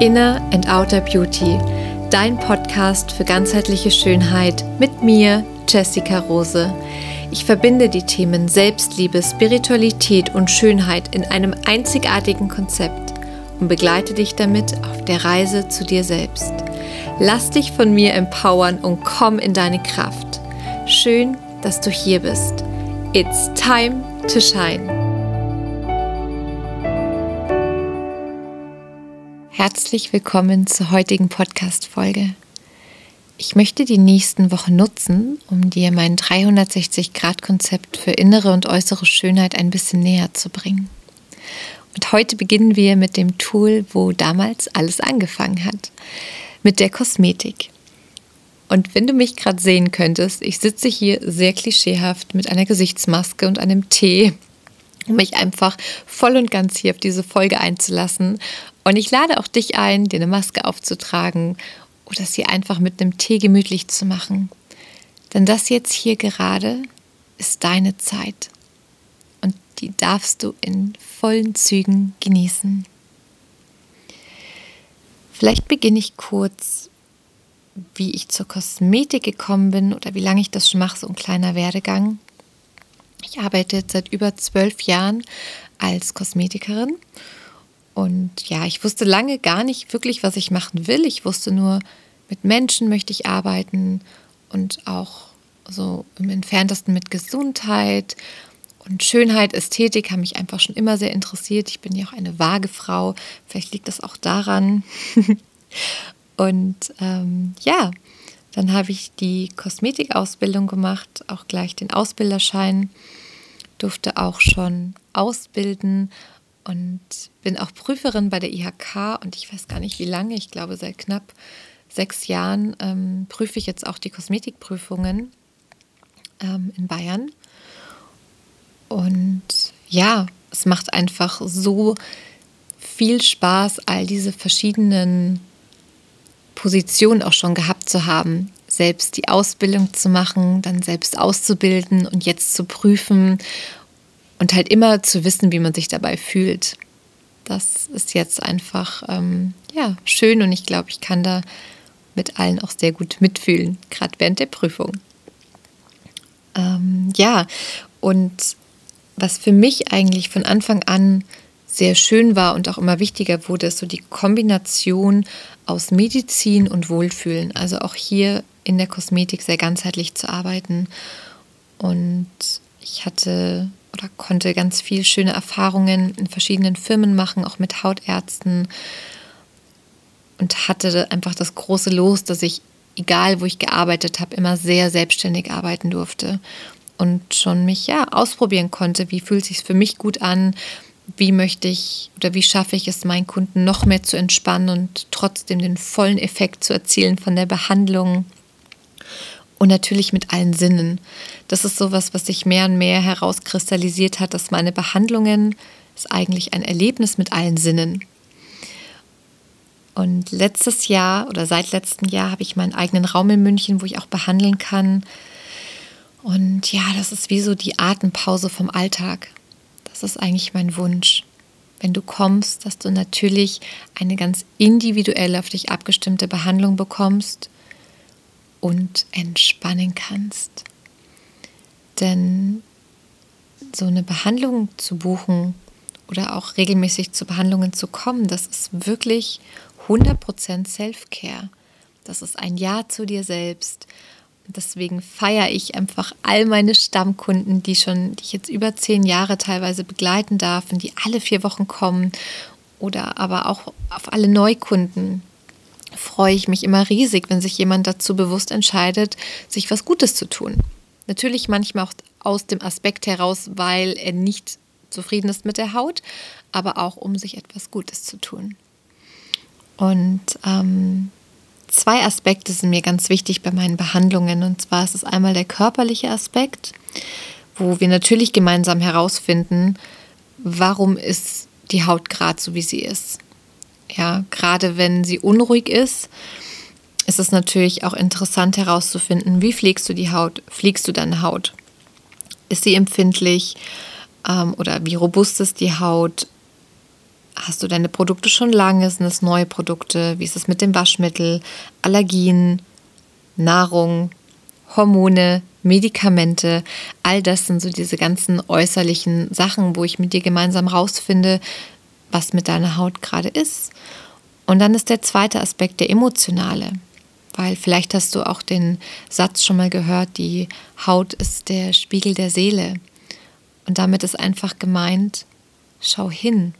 Inner and Outer Beauty, dein Podcast für ganzheitliche Schönheit mit mir, Jessica Rose. Ich verbinde die Themen Selbstliebe, Spiritualität und Schönheit in einem einzigartigen Konzept und begleite dich damit auf der Reise zu dir selbst. Lass dich von mir empowern und komm in deine Kraft. Schön, dass du hier bist. It's time to shine. Herzlich willkommen zur heutigen Podcast-Folge. Ich möchte die nächsten Wochen nutzen, um dir mein 360-Grad-Konzept für innere und äußere Schönheit ein bisschen näher zu bringen. Und heute beginnen wir mit dem Tool, wo damals alles angefangen hat, mit der Kosmetik. Und wenn du mich gerade sehen könntest, ich sitze hier sehr klischeehaft mit einer Gesichtsmaske und einem Tee, mich einfach voll und ganz hier auf diese Folge einzulassen. Und ich lade auch dich ein, dir eine Maske aufzutragen oder sie einfach mit einem Tee gemütlich zu machen. Denn das jetzt hier gerade ist deine Zeit. Und die darfst du in vollen Zügen genießen. Vielleicht beginne ich kurz, wie ich zur Kosmetik gekommen bin oder wie lange ich das schon mache, so ein kleiner Werdegang. Ich arbeite seit über zwölf Jahren als Kosmetikerin und ja, ich wusste lange gar nicht wirklich, was ich machen will. Ich wusste nur, mit Menschen möchte ich arbeiten und auch so im entferntesten mit Gesundheit und Schönheit, Ästhetik haben mich einfach schon immer sehr interessiert. Ich bin ja auch eine vage Frau. Vielleicht liegt das auch daran. und ähm, ja, dann habe ich die Kosmetikausbildung gemacht, auch gleich den Ausbilderschein, durfte auch schon ausbilden und bin auch Prüferin bei der IHK und ich weiß gar nicht wie lange, ich glaube seit knapp sechs Jahren ähm, prüfe ich jetzt auch die Kosmetikprüfungen ähm, in Bayern. Und ja, es macht einfach so viel Spaß, all diese verschiedenen Positionen auch schon gehabt zu haben. Selbst die Ausbildung zu machen, dann selbst auszubilden und jetzt zu prüfen und halt immer zu wissen, wie man sich dabei fühlt. Das ist jetzt einfach ähm, ja, schön und ich glaube, ich kann da mit allen auch sehr gut mitfühlen, gerade während der Prüfung. Ähm, ja, und was für mich eigentlich von Anfang an sehr schön war und auch immer wichtiger wurde, ist so die Kombination aus Medizin und Wohlfühlen. Also auch hier in der Kosmetik sehr ganzheitlich zu arbeiten. Und ich hatte oder konnte ganz viel schöne Erfahrungen in verschiedenen Firmen machen, auch mit Hautärzten und hatte einfach das große Los, dass ich, egal wo ich gearbeitet habe, immer sehr selbstständig arbeiten durfte und schon mich ja ausprobieren konnte, wie fühlt sich für mich gut an, wie möchte ich oder wie schaffe ich es, meinen Kunden noch mehr zu entspannen und trotzdem den vollen Effekt zu erzielen von der Behandlung und natürlich mit allen Sinnen. Das ist sowas, was sich mehr und mehr herauskristallisiert hat, dass meine Behandlungen ist eigentlich ein Erlebnis mit allen Sinnen. Und letztes Jahr oder seit letztem Jahr habe ich meinen eigenen Raum in München, wo ich auch behandeln kann. Und ja, das ist wie so die Atempause vom Alltag. Das ist eigentlich mein Wunsch. Wenn du kommst, dass du natürlich eine ganz individuell auf dich abgestimmte Behandlung bekommst und entspannen kannst. Denn so eine Behandlung zu buchen oder auch regelmäßig zu Behandlungen zu kommen, das ist wirklich 100% Self-Care. Das ist ein Ja zu dir selbst. Deswegen feiere ich einfach all meine Stammkunden, die schon, die ich jetzt über zehn Jahre teilweise begleiten darf und die alle vier Wochen kommen oder aber auch auf alle Neukunden, freue ich mich immer riesig, wenn sich jemand dazu bewusst entscheidet, sich was Gutes zu tun. Natürlich manchmal auch aus dem Aspekt heraus, weil er nicht zufrieden ist mit der Haut, aber auch um sich etwas Gutes zu tun. Und ähm, zwei Aspekte sind mir ganz wichtig bei meinen Behandlungen. Und zwar ist es einmal der körperliche Aspekt, wo wir natürlich gemeinsam herausfinden, warum ist die Haut gerade so, wie sie ist. Ja, gerade wenn sie unruhig ist, ist es natürlich auch interessant herauszufinden, wie pflegst du die Haut? Pflegst du deine Haut? Ist sie empfindlich ähm, oder wie robust ist die Haut? Hast du deine Produkte schon lange? Sind es neue Produkte? Wie ist es mit dem Waschmittel? Allergien, Nahrung, Hormone, Medikamente, all das sind so diese ganzen äußerlichen Sachen, wo ich mit dir gemeinsam rausfinde, was mit deiner Haut gerade ist. Und dann ist der zweite Aspekt der emotionale, weil vielleicht hast du auch den Satz schon mal gehört, die Haut ist der Spiegel der Seele. Und damit ist einfach gemeint, schau hin.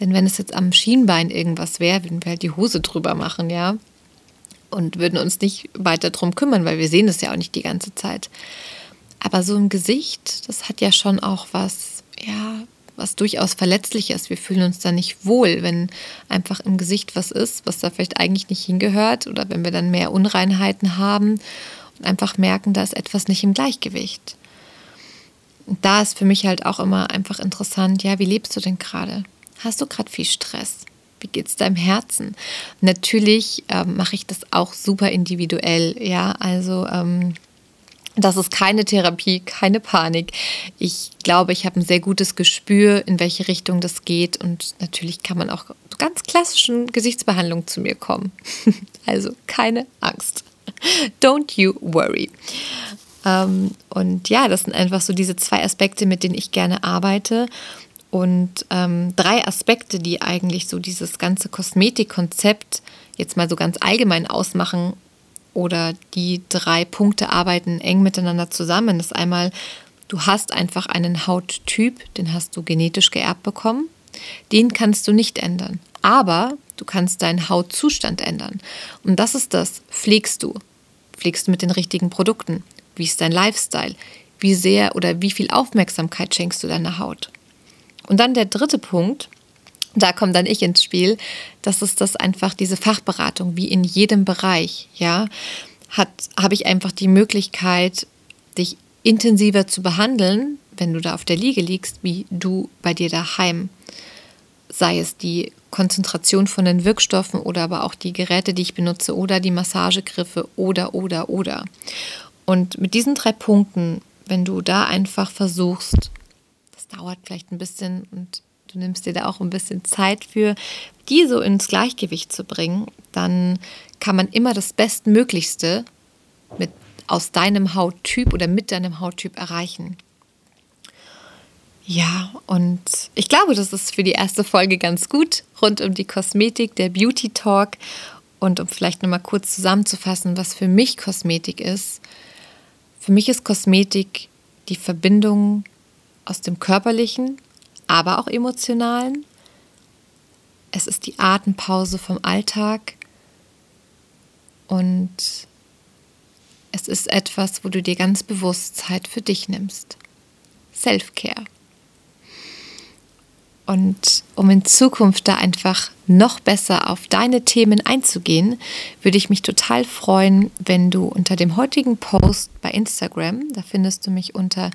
Denn wenn es jetzt am Schienbein irgendwas wäre, würden wir halt die Hose drüber machen, ja, und würden uns nicht weiter drum kümmern, weil wir sehen es ja auch nicht die ganze Zeit. Aber so im Gesicht, das hat ja schon auch was, ja, was durchaus verletzlich ist. Wir fühlen uns da nicht wohl, wenn einfach im Gesicht was ist, was da vielleicht eigentlich nicht hingehört oder wenn wir dann mehr Unreinheiten haben und einfach merken, da ist etwas nicht im Gleichgewicht. Und da ist für mich halt auch immer einfach interessant, ja, wie lebst du denn gerade? Hast du gerade viel Stress? Wie geht es deinem Herzen? Natürlich ähm, mache ich das auch super individuell, ja, also ähm, das ist keine Therapie, keine Panik. Ich glaube, ich habe ein sehr gutes Gespür, in welche Richtung das geht. Und natürlich kann man auch ganz klassischen Gesichtsbehandlungen zu mir kommen. Also keine Angst. Don't you worry. Ähm, und ja, das sind einfach so diese zwei Aspekte, mit denen ich gerne arbeite. Und ähm, drei Aspekte, die eigentlich so dieses ganze Kosmetikkonzept jetzt mal so ganz allgemein ausmachen oder die drei Punkte arbeiten eng miteinander zusammen. Ist einmal, du hast einfach einen Hauttyp, den hast du genetisch geerbt bekommen. Den kannst du nicht ändern. Aber du kannst deinen Hautzustand ändern. Und das ist das. Pflegst du? Pflegst du mit den richtigen Produkten? Wie ist dein Lifestyle? Wie sehr oder wie viel Aufmerksamkeit schenkst du deiner Haut? Und dann der dritte Punkt, da komme dann ich ins Spiel, das ist das einfach diese Fachberatung, wie in jedem Bereich, ja, hat, habe ich einfach die Möglichkeit, dich intensiver zu behandeln, wenn du da auf der Liege liegst, wie du bei dir daheim. Sei es die Konzentration von den Wirkstoffen oder aber auch die Geräte, die ich benutze oder die Massagegriffe oder, oder, oder. Und mit diesen drei Punkten, wenn du da einfach versuchst, dauert vielleicht ein bisschen und du nimmst dir da auch ein bisschen Zeit für, die so ins Gleichgewicht zu bringen, dann kann man immer das Bestmöglichste mit, aus deinem Hauttyp oder mit deinem Hauttyp erreichen. Ja, und ich glaube, das ist für die erste Folge ganz gut rund um die Kosmetik, der Beauty Talk. Und um vielleicht nochmal kurz zusammenzufassen, was für mich Kosmetik ist. Für mich ist Kosmetik die Verbindung aus dem körperlichen, aber auch emotionalen. Es ist die Atempause vom Alltag und es ist etwas, wo du dir ganz bewusst Zeit für dich nimmst. Self-Care. Und um in Zukunft da einfach noch besser auf deine Themen einzugehen, würde ich mich total freuen, wenn du unter dem heutigen Post bei Instagram, da findest du mich unter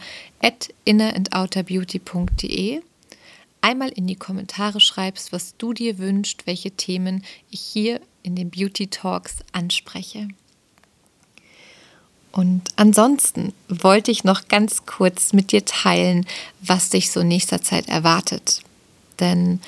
innerandoutterbeauty.de, einmal in die Kommentare schreibst, was du dir wünschst, welche Themen ich hier in den Beauty Talks anspreche. Und ansonsten wollte ich noch ganz kurz mit dir teilen, was dich so nächster Zeit erwartet denn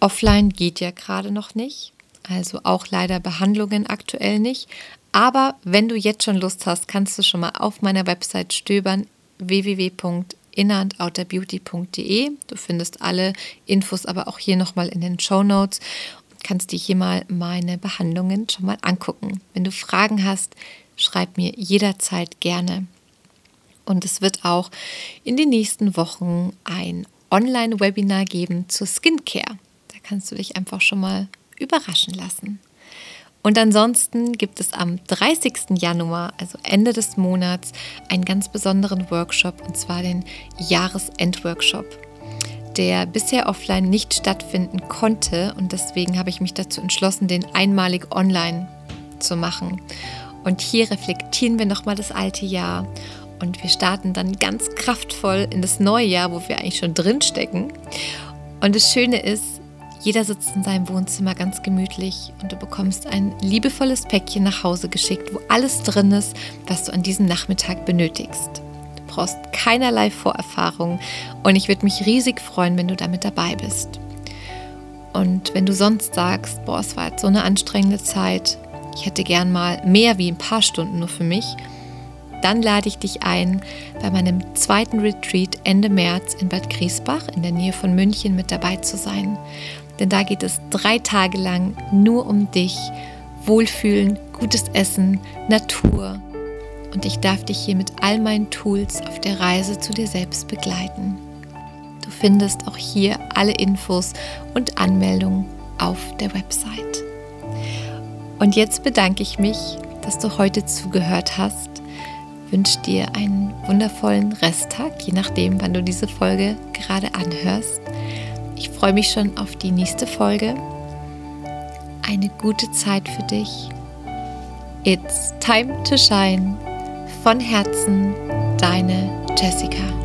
offline geht ja gerade noch nicht, also auch leider Behandlungen aktuell nicht. Aber wenn du jetzt schon Lust hast, kannst du schon mal auf meiner Website stöbern www.innerandouterbeauty.de. Du findest alle Infos aber auch hier nochmal in den Show Notes und kannst dir hier mal meine Behandlungen schon mal angucken. Wenn du Fragen hast, schreib mir jederzeit gerne. Und es wird auch in den nächsten Wochen ein Online-Webinar geben zur Skincare. Da kannst du dich einfach schon mal überraschen lassen. Und ansonsten gibt es am 30. Januar, also Ende des Monats, einen ganz besonderen Workshop und zwar den Jahresendworkshop, der bisher offline nicht stattfinden konnte und deswegen habe ich mich dazu entschlossen, den einmalig online zu machen. Und hier reflektieren wir nochmal das alte Jahr und wir starten dann ganz kraftvoll in das neue Jahr, wo wir eigentlich schon drin stecken. Und das Schöne ist, jeder sitzt in seinem Wohnzimmer ganz gemütlich und du bekommst ein liebevolles Päckchen nach Hause geschickt, wo alles drin ist, was du an diesem Nachmittag benötigst. Du brauchst keinerlei Vorerfahrung und ich würde mich riesig freuen, wenn du damit dabei bist. Und wenn du sonst sagst, boah, es war jetzt so eine anstrengende Zeit, ich hätte gern mal mehr wie ein paar Stunden nur für mich, dann lade ich dich ein, bei meinem zweiten Retreat Ende März in Bad Griesbach in der Nähe von München mit dabei zu sein. Denn da geht es drei Tage lang nur um dich, Wohlfühlen, gutes Essen, Natur. Und ich darf dich hier mit all meinen Tools auf der Reise zu dir selbst begleiten. Du findest auch hier alle Infos und Anmeldungen auf der Website. Und jetzt bedanke ich mich, dass du heute zugehört hast wünsche dir einen wundervollen Resttag, je nachdem, wann du diese Folge gerade anhörst. Ich freue mich schon auf die nächste Folge. Eine gute Zeit für dich. It's time to shine. Von Herzen, deine Jessica.